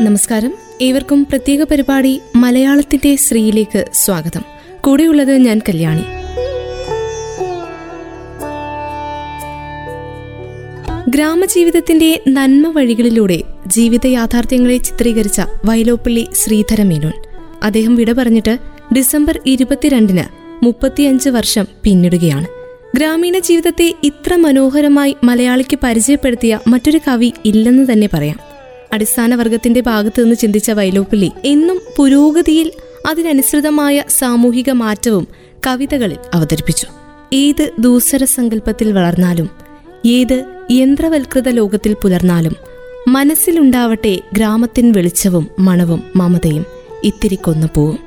നമസ്കാരം. ഏവർക്കും പ്രത്യേക പരിപാടി മലയാളത്തിന്റെ ശ്രീയിലേക്ക് സ്വാഗതം. കൂടെയുള്ളത് ഞാൻ കല്യാണി. ഗ്രാമജീവിതത്തിന്റെ നന്മ വഴികളിലൂടെ ജീവിത യാഥാർത്ഥ്യങ്ങളെ ചിത്രീകരിച്ച വയലോപ്പള്ളി ശ്രീധര മേനോൻ. അദ്ദേഹം വിട പറഞ്ഞിട്ട് ഡിസംബർ ഇരുപത്തിരണ്ടിന് മുപ്പത്തിയഞ്ച് വർഷം പിന്നിടുകയാണ്. ഗ്രാമീണ ജീവിതത്തെ ഇത്ര മനോഹരമായി മലയാളിക്ക് പരിചയപ്പെടുത്തിയ മറ്റൊരു കവി ഇല്ലെന്ന് തന്നെ പറയാം. അടിസ്ഥാന വർഗത്തിന്റെ ഭാഗത്തു നിന്ന് ചിന്തിച്ച വൈലോപ്പിള്ളി എന്നും പുരോഗതിയിൽ അതിനനുസൃതമായ സാമൂഹിക മാറ്റവും കവിതകളിൽ അവതരിപ്പിച്ചു. ഏത് ദൂസര സങ്കല്പത്തിൽ വളർന്നാലും ഏത് യന്ത്രവൽകൃത ലോകത്തിൽ പുലർന്നാലും മനസ്സിലുണ്ടാവട്ടെ ഗ്രാമത്തിൻ വെളിച്ചവും മണവും മമതയും ഇത്തിരി കൊന്നപ്പോവും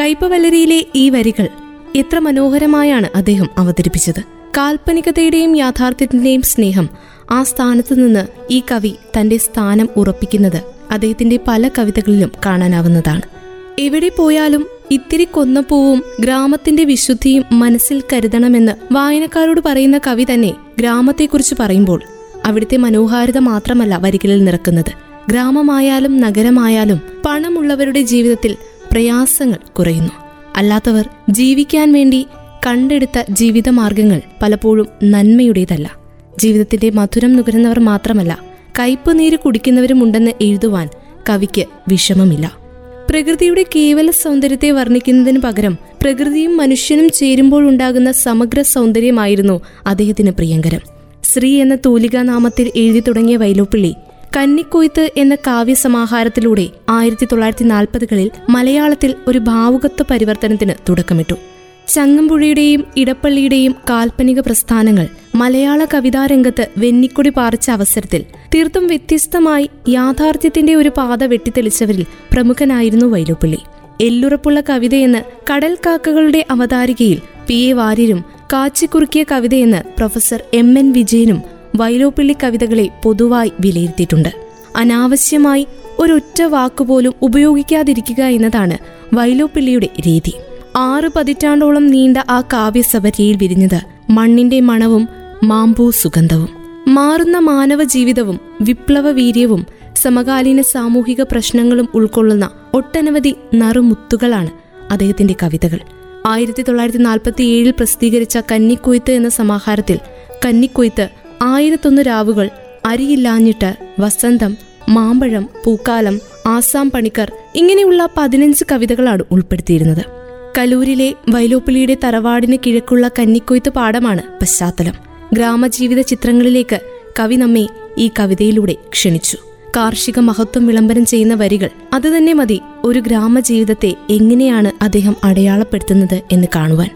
കൈപ്പവലരിയിലെ ഈ വരികൾ എത്ര മനോഹരമായാണ് അദ്ദേഹം അവതരിപ്പിച്ചത്. കാൽപ്പനികതയുടെയും യാഥാർത്ഥ്യത്തിന്റെയും സ്നേഹം ആ സ്ഥാനത്ത് നിന്ന് ഈ കവി തന്റെ സ്ഥാനം ഉറപ്പിക്കുന്നത് അദ്ദേഹത്തിന്റെ പല കവിതകളിലും കാണാനാവുന്നതാണ്. എവിടെ പോയാലും ഇത്തിരി കൊന്നപ്പൂവും ഗ്രാമത്തിന്റെ വിശുദ്ധിയും മനസ്സിൽ കരുതണമെന്ന് വായനക്കാരോട് പറയുന്ന കവി തന്നെ ഗ്രാമത്തെക്കുറിച്ച് പറയുമ്പോൾ അവിടുത്തെ മനോഹാരിത മാത്രമല്ല വരികളിൽ നിറക്കുന്നത്. ഗ്രാമമായാലും നഗരമായാലും പണമുള്ളവരുടെ ജീവിതത്തിൽ പ്രയാസങ്ങൾ കുറയുന്നു. അല്ലാത്തവർ ജീവിക്കാൻ വേണ്ടി കണ്ടെടുത്ത ജീവിതമാർഗങ്ങൾ പലപ്പോഴും നന്മയുടേതല്ല. ജീവിതത്തിന്റെ മധുരം നുകരുന്നവർ മാത്രമല്ല കയ്പ് നീര് കുടിക്കുന്നവരുമുണ്ടെന്ന് എഴുതുവാൻ കവിക്ക് വിഷമമില്ല. പ്രകൃതിയുടെ കേവല സൗന്ദര്യത്തെ വർണിക്കുന്നതിന് പകരം പ്രകൃതിയും മനുഷ്യനും ചേരുമ്പോൾ ഉണ്ടാകുന്ന സമഗ്ര സൗന്ദര്യമായിരുന്നു അദ്ദേഹത്തിന് പ്രിയങ്കരം. ശ്രീ എന്ന തൂലികാ നാമത്തിൽ എഴുതി തുടങ്ങിയ വൈലോപ്പിള്ളി കന്നിക്കൊയ്ത്ത് എന്ന കാവ്യസമാഹാരത്തിലൂടെ ആയിരത്തി തൊള്ളായിരത്തി നാൽപ്പതുകളിൽ മലയാളത്തിൽ ഒരു ഭാവുകത്വ പരിവർത്തനത്തിന് തുടക്കമിട്ടു. ചങ്ങമ്പുഴയുടെയും ഇടപ്പള്ളിയുടെയും കാൽപ്പനിക പ്രസ്ഥാനങ്ങൾ മലയാള കവിതാരംഗത്ത് വെന്നിക്കൊടി പാറിച്ച അവസരത്തിൽ തീർത്തും വ്യത്യസ്തമായി യാഥാർത്ഥ്യത്തിന്റെ ഒരു പാത വെട്ടിത്തെളിച്ചവരിൽ പ്രമുഖനായിരുന്നു വൈലോപ്പിള്ളി. എല്ലുറപ്പുള്ള കവിതയെന്ന് കടൽ കാക്കകളുടെ അവതാരികയിൽ പി എ വാര്യരും കാച്ചിക്കുറുക്കിയ കവിതയെന്ന് പ്രൊഫസർ എം എൻ വിജയനും വൈലോപ്പിള്ളി കവിതകളെ പൊതുവായി വിലയിരുത്തിയിട്ടുണ്ട്. അനാവശ്യമായി ഒരൊറ്റ വാക്കുപോലും ഉപയോഗിക്കാതിരിക്കുക എന്നതാണ് വൈലോപ്പിള്ളിയുടെ രീതി. ആറ് പതിറ്റാണ്ടോളം നീണ്ട ആ കാവ്യസഭരയിൽ വിരിഞ്ഞത് മണ്ണിന്റെ മണവും മാമ്പൂ സുഗന്ധവും. മാറുന്ന മാനവ ജീവിതവും വിപ്ലവ വീര്യവും സമകാലീന സാമൂഹിക പ്രശ്നങ്ങളും ഉൾക്കൊള്ളുന്ന ഒട്ടനവധി നറുമുത്തുകളാണ് അദ്ദേഹത്തിന്റെ കവിതകൾ. ആയിരത്തി തൊള്ളായിരത്തി നാൽപ്പത്തി ഏഴിൽ പ്രസിദ്ധീകരിച്ച കന്നിക്കൊയ്ത്ത് എന്ന സമാഹാരത്തിൽ കന്നിക്കൊയ്ത്ത് ആയിരത്തൊന്ന് രാവുകൾ അരിയില്ലാഞ്ഞിട്ട് വസന്തം മാമ്പഴം പൂക്കാലം ആസാം പണിക്കർ ഇങ്ങനെയുള്ള പതിനഞ്ച് കവിതകളാണ് ഉൾപ്പെടുത്തിയിരുന്നത്. കലൂരിലെ വൈലോപ്പിളിയുടെ തറവാടിന് കിഴക്കുള്ള കന്നിക്കൊയ്ത്ത് പാടമാണ് പശ്ചാത്തലം. ഗ്രാമജീവിത ചിത്രങ്ങളിലേക്ക് കവി നമ്മെ ഈ കവിതയിലൂടെ ക്ഷണിച്ചു. കാർഷിക മഹത്വം വിളംബരം ചെയ്യുന്ന വരികൾ അത് തന്നെ മതി ഒരു ഗ്രാമജീവിതത്തെ എങ്ങനെയാണ് അദ്ദേഹം അടയാളപ്പെടുത്തുന്നത് എന്ന് കാണുവാൻ.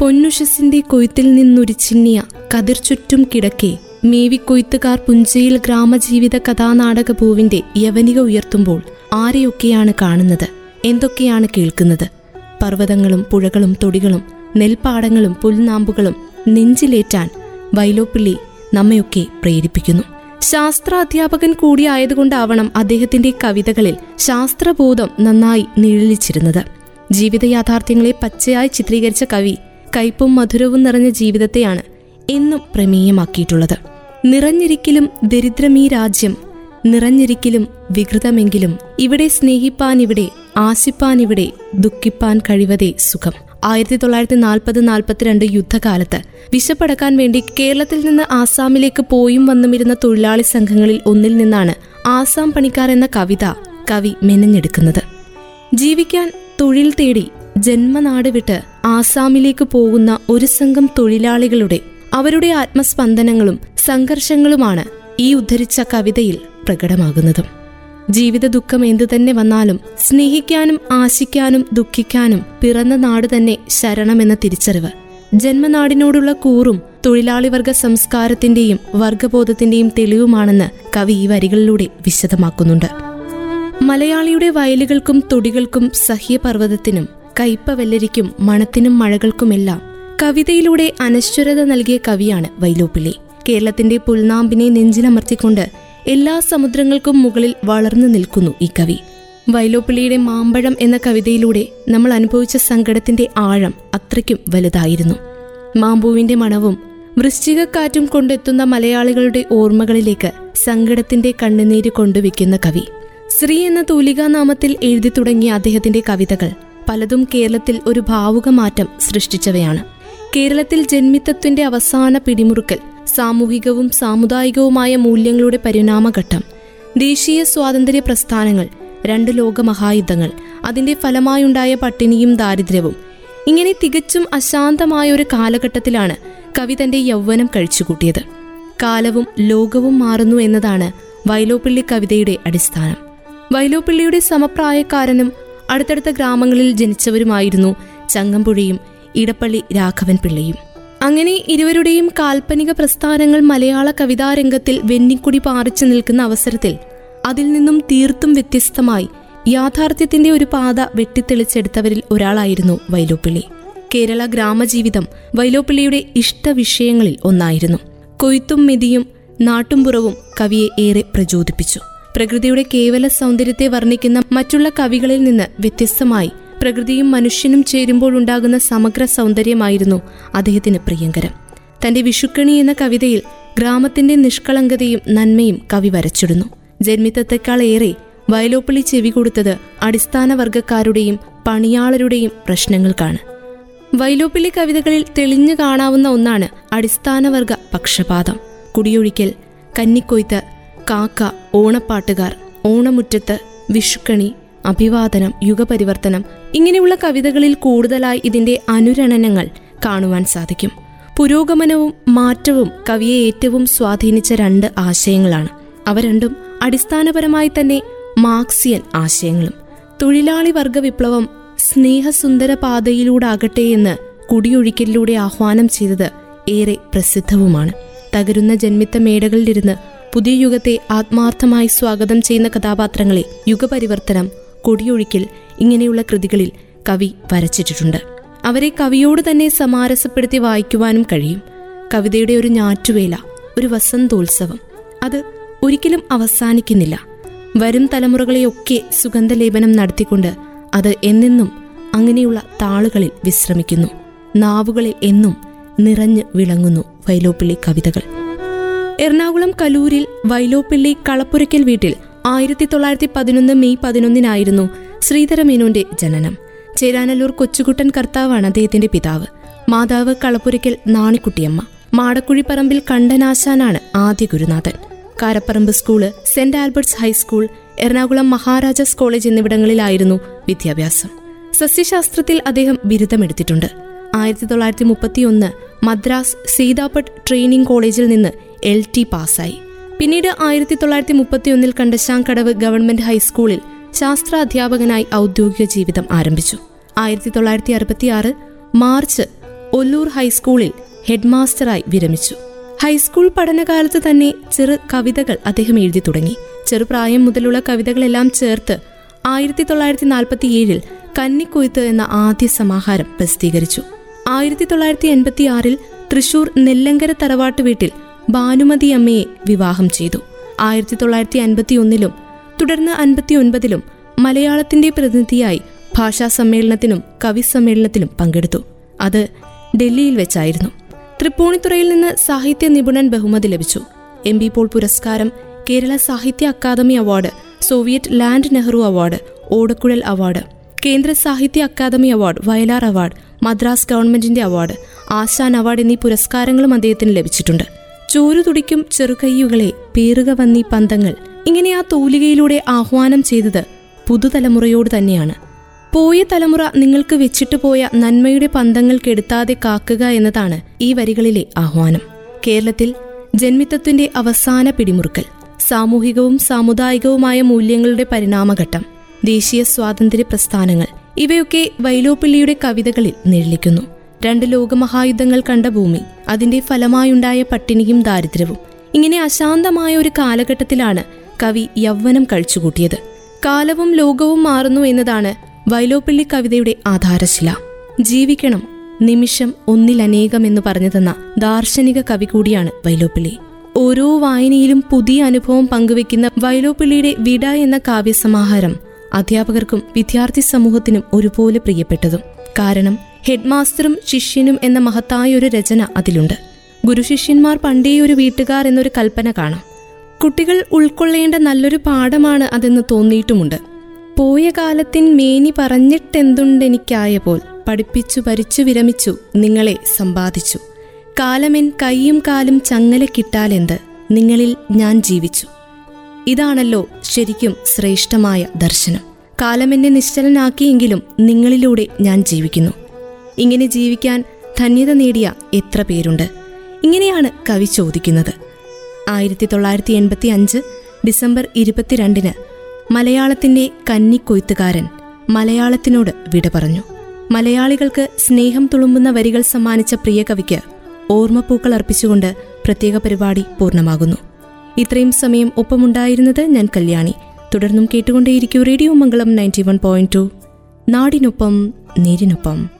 പൊന്നുഷസിന്റെ കൊയ്ത്തിൽ നിന്നുരിച്ചിന്നിയ കതിർ ചുറ്റും കിടക്കെ മേവിക്കൊയ്ത്തുകാർ പുഞ്ചയിൽ ഗ്രാമജീവിത കഥാനാടക പൂവിന്റെ യവനിക ഉയർത്തുമ്പോൾ ആരെയൊക്കെയാണ് കാണുന്നത്? എന്തൊക്കെയാണ് കേൾക്കുന്നത്? പർവതങ്ങളും പുഴകളും തൊടികളും നെൽപ്പാടങ്ങളും പുൽനാമ്പുകളും നെഞ്ചിലേറ്റാൻ വൈലോപ്പിള്ളി നമ്മയൊക്കെ പ്രേരിപ്പിക്കുന്നു. ശാസ്ത്രാധ്യാപകൻ കൂടിയായതുകൊണ്ടാവണം അദ്ദേഹത്തിന്റെ കവിതകളിൽ ശാസ്ത്രബോധം നന്നായി നിഴലിച്ചിരുന്നത്. ജീവിത യാഥാർത്ഥ്യങ്ങളെ പച്ചയായി ചിത്രീകരിച്ച കവി കയ്പും മധുരവും നിറഞ്ഞ ജീവിതത്തെയാണ് എന്നും പ്രമേയമാക്കിയിട്ടുള്ളത്. നിറഞ്ഞിരിക്കലും ദരിദ്രമീ രാജ്യം നിറഞ്ഞിരിക്കലും വികൃതമെങ്കിലും ഇവിടെ സ്നേഹിപ്പാൻ ഇവിടെ ആശിപ്പാൻ ഇവിടെ ദുഃഖിപ്പാൻ കഴിവതേ സുഖം. ആയിരത്തി തൊള്ളായിരത്തി നാൽപ്പത് നാൽപ്പത്തിരണ്ട് യുദ്ധകാലത്ത് വിശപ്പടക്കാൻ വേണ്ടി കേരളത്തിൽ നിന്ന് ആസാമിലേക്ക് പോയും വന്നുമിരുന്ന തൊഴിലാളി സംഘങ്ങളിൽ ഒന്നിൽ നിന്നാണ് ആസാം പണിക്കാർ എന്ന കവിത കവി മെനഞ്ഞെടുക്കുന്നത്. ജീവിക്കാൻ തൊഴിൽ തേടി ജന്മനാട് വിട്ട് ആസാമിലേക്ക് പോകുന്ന ഒരു സംഘം തൊഴിലാളികളുടെ അവരുടെ ആത്മസ്പന്ദനങ്ങളും സംഘർഷങ്ങളുമാണ് ഈ ഉദ്ധരിച്ച കവിതയിൽ പ്രകടമാകുന്നതും. ജീവിത ദുഃഖം എന്തു തന്നെ വന്നാലും സ്നേഹിക്കാനും ആശിക്കാനും ദുഃഖിക്കാനും പിറന്ന നാട് തന്നെ ശരണമെന്ന തിരിച്ചറിവ്. ജന്മനാടിനോടുള്ള കൂറും തൊഴിലാളി വർഗ സംസ്കാരത്തിന്റെയും വർഗബോധത്തിന്റെയും തെളിവുമാണെന്ന് കവി ഈ വരികളിലൂടെ വിശദമാക്കുന്നുണ്ട്. മലയാളിയുടെ വയലുകൾക്കും തൊടികൾക്കും സഹ്യപർവതത്തിനും കയ്പവെല്ലരിക്കും മണത്തിനും മഴകൾക്കുമെല്ലാം കവിതയിലൂടെ അനശ്വരത നൽകിയ കവിയാണ് വൈലോപ്പിള്ളി. കേരളത്തിന്റെ പുൽനാമ്പിനെ നെഞ്ചിലമർത്തിക്കൊണ്ട് എല്ലാ സമുദ്രങ്ങൾക്കും മുകളിൽ വളർന്നു നിൽക്കുന്നു ഈ കവി. വൈലോപ്പിള്ളിയുടെ മാമ്പഴം എന്ന കവിതയിലൂടെ നമ്മൾ അനുഭവിച്ച സങ്കടത്തിന്റെ ആഴം അത്രയ്ക്കും വലുതായിരുന്നു. മാമ്പൂവിന്റെ മണവും വൃശ്ചികക്കാറ്റും കൊണ്ടെത്തുന്ന മലയാളികളുടെ ഓർമ്മകളിലേക്ക് സങ്കടത്തിന്റെ കണ്ണുനീര് കൊണ്ടുവയ്ക്കുന്ന കവി. ശ്രീ എന്ന തൂലികാനാമത്തിൽ എഴുതി തുടങ്ങിയ അദ്ദേഹത്തിന്റെ കവിതകൾ പലതും കേരളത്തിൽ ഒരു ഭാവുകമാറ്റം സൃഷ്ടിച്ചവയാണ്. കേരളത്തിൽ ജന്മിത്തത്തിന്റെ അവസാന പിടിമുറുക്കൽ സാമൂഹികവും സാമുദായികവുമായ മൂല്യങ്ങളുടെ പരിണാമഘട്ടം ദേശീയ സ്വാതന്ത്ര്യ പ്രസ്ഥാനങ്ങൾ രണ്ട് ലോകമഹായുദ്ധങ്ങൾ അതിന്റെ ഫലമായുണ്ടായ പട്ടിണിയും ദാരിദ്ര്യവും. ഇങ്ങനെ തികച്ചും അശാന്തമായ ഒരു കാലഘട്ടത്തിലാണ് കവി തന്റെ യൗവനം കഴിച്ചുകൂട്ടിയത്. കാലവും ലോകവും മാറുന്നു എന്നതാണ് വൈലോപ്പിള്ളി കവിതയുടെ അടിസ്ഥാനം. വൈലോപ്പിള്ളിയുടെ സമപ്രായക്കാരനും അടുത്തടുത്ത ഗ്രാമങ്ങളിൽ ജനിച്ചവരുമായിരുന്നു ചങ്ങമ്പുഴയും ഇടപ്പള്ളി രാഘവൻ പിള്ളയും. അങ്ങനെ ഇരുവരുടെയും കാൽപ്പനിക പ്രസ്ഥാനങ്ങൾ മലയാള കവിതാ രംഗത്തിൽ വെന്നിക്കുടി പാറിച്ചു നിൽക്കുന്ന അവസരത്തിൽ അതിൽ നിന്നും തീർത്തും വ്യത്യസ്തമായി യാഥാർത്ഥ്യത്തിന്റെ ഒരു പാത വെട്ടിത്തെളിച്ചെടുത്തവരിൽ ഒരാളായിരുന്നു വൈലോപ്പിള്ളി. കേരള ഗ്രാമജീവിതം വൈലോപ്പിള്ളിയുടെ ഇഷ്ടവിഷയങ്ങളിൽ ഒന്നായിരുന്നു. കൊയ്ത്തും മെതിയും നാട്ടുംപുറവും കവിയെ ഏറെ പ്രചോദിപ്പിച്ചു. പ്രകൃതിയുടെ കേവല സൗന്ദര്യത്തെ വർണിക്കുന്ന മറ്റുള്ള കവികളിൽ നിന്ന് വ്യത്യസ്തമായി പ്രകൃതിയും മനുഷ്യനും ചേരുമ്പോൾ ഉണ്ടാകുന്ന സമഗ്ര സൗന്ദര്യമായിരുന്നു അദ്ദേഹത്തിന് പ്രിയങ്കരം. തന്റെ വിഷുക്കണി എന്ന കവിതയിൽ ഗ്രാമത്തിന്റെ നിഷ്കളങ്കതയും നന്മയും കവി വരച്ചിടുന്നു. ജന്മിത്തത്തെക്കാൾ ഏറെ വയലോപ്പള്ളി ചെവി കൊടുത്തത് അടിസ്ഥാന വർഗക്കാരുടെയും പണിയാളരുടെയും പ്രശ്നങ്ങൾക്കാണ്. വൈലോപ്പിള്ളി കവിതകളിൽ തെളിഞ്ഞു കാണാവുന്ന ഒന്നാണ് അടിസ്ഥാനവർഗ പക്ഷപാതം. കുടിയൊഴിക്കൽ കന്നിക്കൊയ്ത്ത് കാക്ക ഓണപ്പാട്ടുകാർ ഓണമുറ്റത്ത് വിഷുക്കണി അഭിവാദനം യുഗപരിവർത്തനം ഇങ്ങനെയുള്ള കവിതകളിൽ കൂടുതലായി ഇതിന്റെ അനുരണനങ്ങൾ കാണുവാൻ സാധിക്കും. പുരോഗമനവും മാറ്റവും കവിയെ ഏറ്റവും സ്വാധീനിച്ച രണ്ട് ആശയങ്ങളാണ്. അവ രണ്ടും അടിസ്ഥാനപരമായി തന്നെ മാർക്സിയൻ ആശയങ്ങളും. തൊഴിലാളി വർഗ വിപ്ലവം സ്നേഹസുന്ദര പാതയിലൂടാകട്ടെ എന്ന് കുടിയൊഴിക്കലിലൂടെ ആഹ്വാനം ചെയ്തത് ഏറെ പ്രസിദ്ധവുമാണ്. തകരുന്ന ജന്മിത്ത മേടകളിലിരുന്ന് പുതിയ യുഗത്തെ ആത്മാർത്ഥമായി സ്വാഗതം ചെയ്യുന്ന കഥാപാത്രങ്ങളെ യുഗപരിവർത്തനം കൊടിയൊഴിക്കൽ ഇങ്ങനെയുള്ള കൃതികളിൽ കവി വരച്ചിട്ടിട്ടുണ്ട്. അവരെ കവിയോട് തന്നെ സമാരസപ്പെടുത്തി വായിക്കുവാനും കഴിയും. കവിതയുടെ ഒരു ഞാറ്റുവേല ഒരു വസന്തോത്സവം അത് ഒരിക്കലും അവസാനിക്കുന്നില്ല. വരും തലമുറകളെയൊക്കെ സുഗന്ധലേപനം നടത്തിക്കൊണ്ട് അത് എന്നെന്നും അങ്ങനെയുള്ള താളുകളിൽ വിശ്രമിക്കുന്നു. നാവുകളിൽ എന്നും നിറഞ്ഞു വിളങ്ങുന്നു വൈലോപ്പിള്ളി കവിതകൾ. എറണാകുളം കലൂരിൽ വൈലോപ്പിള്ളി കളപ്പുരയ്ക്കൽ വീട്ടിൽ ആയിരത്തി തൊള്ളായിരത്തി പതിനൊന്ന് മെയ് പതിനൊന്നിനായിരുന്നു ശ്രീധരമേനോന്റെ ജനനം. ചേരാനല്ലൂർ കൊച്ചുകുട്ടൻ കർത്താവാണ് അദ്ദേഹത്തിന്റെ പിതാവ്. മാതാവ് കളപ്പുരയ്ക്കൽ നാണിക്കുട്ടിയമ്മ. മാടക്കുഴിപ്പറമ്പിൽ കണ്ടനാശാനാണ് ആദ്യ ഗുരുനാഥൻ. Karaparamba school saint Albert's high school Ernakulam Maharajas college എന്നിവിടങ്ങളിലായിരുന്നു വിദ്യാഭ്യാസം. സസ്യശാസ്ത്രത്തിൽ അദ്ദേഹം ബിരുദമെടുത്തിട്ടുണ്ട്. ആയിരത്തി തൊള്ളായിരത്തി മുപ്പത്തിയൊന്ന് മദ്രാസ് സീതാപട്ട് ട്രെയിനിംഗ് കോളേജിൽ നിന്ന് എൽ ടി പാസ്സായി. പിന്നീട് ആയിരത്തി തൊള്ളായിരത്തി മുപ്പത്തിയൊന്നിൽ കണ്ടശാങ്കടവ് ഗവൺമെന്റ് ഹൈസ്കൂളിൽ ശാസ്ത്ര അധ്യാപകനായി ഔദ്യോഗിക ജീവിതം ആരംഭിച്ചു. ആയിരത്തി തൊള്ളായിരത്തി അറുപത്തിയാറ് മാർച്ച് ഒല്ലൂർ ഹൈസ്കൂളിൽ ഹെഡ്മാസ്റ്ററായി വിരമിച്ചു. ഹൈസ്കൂൾ പഠനകാലത്ത് തന്നെ ചെറു കവിതകൾ അദ്ദേഹം എഴുതി തുടങ്ങി. ചെറുപ്രായം മുതലുള്ള കവിതകളെല്ലാം ചേർത്ത് ആയിരത്തി തൊള്ളായിരത്തി നാൽപ്പത്തിയേഴിൽ കന്നിക്കൊയ്ത്ത് എന്ന ആദ്യ സമാഹാരം പ്രസിദ്ധീകരിച്ചു. ആയിരത്തി തൊള്ളായിരത്തി എൺപത്തിയാറിൽ തൃശൂർ നെല്ലങ്കര തറവാട്ട് വീട്ടിൽ ഭാനുമതി അമ്മയെ വിവാഹം ചെയ്തു. ആയിരത്തി തൊള്ളായിരത്തി അൻപത്തി ഒന്നിലും തുടർന്ന് അൻപത്തി ഒൻപതിലും മലയാളത്തിന്റെ പ്രതിനിധിയായി ഭാഷാ സമ്മേളനത്തിനും കവി സമ്മേളനത്തിലും പങ്കെടുത്തു. അത് ഡൽഹിയിൽ വെച്ചായിരുന്നു. തൃപ്പൂണിത്തുറയിൽ നിന്ന് സാഹിത്യ നിപുണൻ ബഹുമതി ലഭിച്ചു. എം ബി പോൾ പുരസ്കാരം Kerala Sahitya Akademi award Soviet Land Nehru award Odakkuzhal award Kendra Sahitya Akademi award Vayalar award Madras ഗവൺമെന്റിന്റെ അവാർഡ് ആശാൻ അവാർഡ് എന്നീ പുരസ്കാരങ്ങളും അദ്ദേഹത്തിന് ലഭിച്ചിട്ടുണ്ട്. ചോരു തുടിക്കും ചെറുകയ്യുകളെ പേറുക വന്നി പന്തങ്ങൾ ഇങ്ങനെ ആ തൂലികയിലൂടെ ആഹ്വാനം ചെയ്തത് പുതുതലമുറയോട് തന്നെയാണ്. പോയ തലമുറ നിങ്ങൾക്ക് വെച്ചിട്ട് പോയ നന്മയുടെ പന്തങ്ങൾ കെടുത്താതെ കാക്കുക എന്നതാണ് ഈ വരികളിലെ ആഹ്വാനം. കേരളത്തിൽ ജന്മിത്തത്തിന്റെ അവസാന പിടിമുറുക്കൽ സാമൂഹികവും സാമുദായികവുമായ മൂല്യങ്ങളുടെ പരിണാമഘട്ടം ദേശീയ സ്വാതന്ത്ര്യ പ്രസ്ഥാനങ്ങൾ ഇവയൊക്കെ വൈലോപ്പിള്ളിയുടെ കവിതകളിൽ നിഴലിക്കുന്നു. രണ്ട് ലോകമഹായുദ്ധങ്ങൾ കണ്ട ഭൂമി അതിന്റെ ഫലമായുണ്ടായ പട്ടിണിയും ദാരിദ്ര്യവും. ഇങ്ങനെ അശാന്തമായ ഒരു കാലഘട്ടത്തിലാണ് കവി യൗവനം കഴിച്ചുകൂട്ടിയത്. കാലവും ലോകവും മാറുന്നു എന്നതാണ് വൈലോപ്പിള്ളി കവിതയുടെ ആധാരശില. ജീവിക്കണം നിമിഷം ഒന്നിലനേകം എന്ന് പറഞ്ഞു തന്ന ദാർശനിക കവി കൂടിയാണ് വൈലോപ്പിള്ളി. ഓരോ വായനയിലും പുതിയ അനുഭവം പങ്കുവെക്കുന്ന വൈലോപ്പിള്ളിയുടെ വിട എന്ന കാവ്യസമാഹാരം അധ്യാപകർക്കും വിദ്യാർത്ഥി സമൂഹത്തിനും ഒരുപോലെ പ്രിയപ്പെട്ടതും. കാരണം ഹെഡ്മാസ്റ്ററും ശിഷ്യനും എന്ന മഹത്തായ ഒരു രചന അതിലുണ്ട്. ഗുരുശിഷ്യന്മാർ പണ്ടേ ഒരു വീട്ടുകാർ എന്നൊരു കൽപ്പന കാണാം. കുട്ടികൾ ഉൾക്കൊള്ളേണ്ട നല്ലൊരു പാഠമാണ് അതെന്ന് തോന്നിയിട്ടുമുണ്ട്. പോയ കാലത്തിൻ മേനി പറഞ്ഞിട്ടെന്തുണ്ടെനിക്കായ പോൽ പഠിപ്പിച്ചു ഭരിച്ചു വിരമിച്ചു നിങ്ങളെ സമ്പാദിച്ചു. കാലമെൻ കൈയും കാലും ചങ്ങലക്കിട്ടാലെന്ത് നിങ്ങളിൽ ഞാൻ ജീവിച്ചു. ഇതാണല്ലോ ശരിക്കും ശ്രേഷ്ഠമായ ദർശനം. കാലമെന്നെ നിശ്ചലനാക്കിയെങ്കിലും നിങ്ങളിലൂടെ ഞാൻ ജീവിക്കുന്നു. ഇങ്ങനെ ജീവിക്കാൻ ധന്യത നേടിയ എത്ര പേരുണ്ട്? ഇങ്ങനെയാണ് കവി ചോദിക്കുന്നത്. ആയിരത്തി തൊള്ളായിരത്തി എൺപത്തി അഞ്ച് ഡിസംബർ ഇരുപത്തിരണ്ടിന് മലയാളത്തിന്റെ കന്നിക്കൊയ്ത്തുകാരൻ മലയാളത്തിനോട് വിട പറഞ്ഞു. മലയാളികൾക്ക് സ്നേഹം തുളുമ്പുന്ന വരികൾ സമ്മാനിച്ച പ്രിയ കവിക്ക് ഓർമ്മപ്പൂക്കൾ അർപ്പിച്ചുകൊണ്ട് പ്രത്യേക പരിപാടി പൂർണമാകുന്നു. ഇത്രയും സമയം ഒപ്പമുണ്ടായിരുന്നത് ഞാൻ കല്യാണി. തുടർന്നും കേട്ടുകൊണ്ടേയിരിക്കും radio Mangalam ninety one point two. നാടിനൊപ്പം നേരിനൊപ്പം.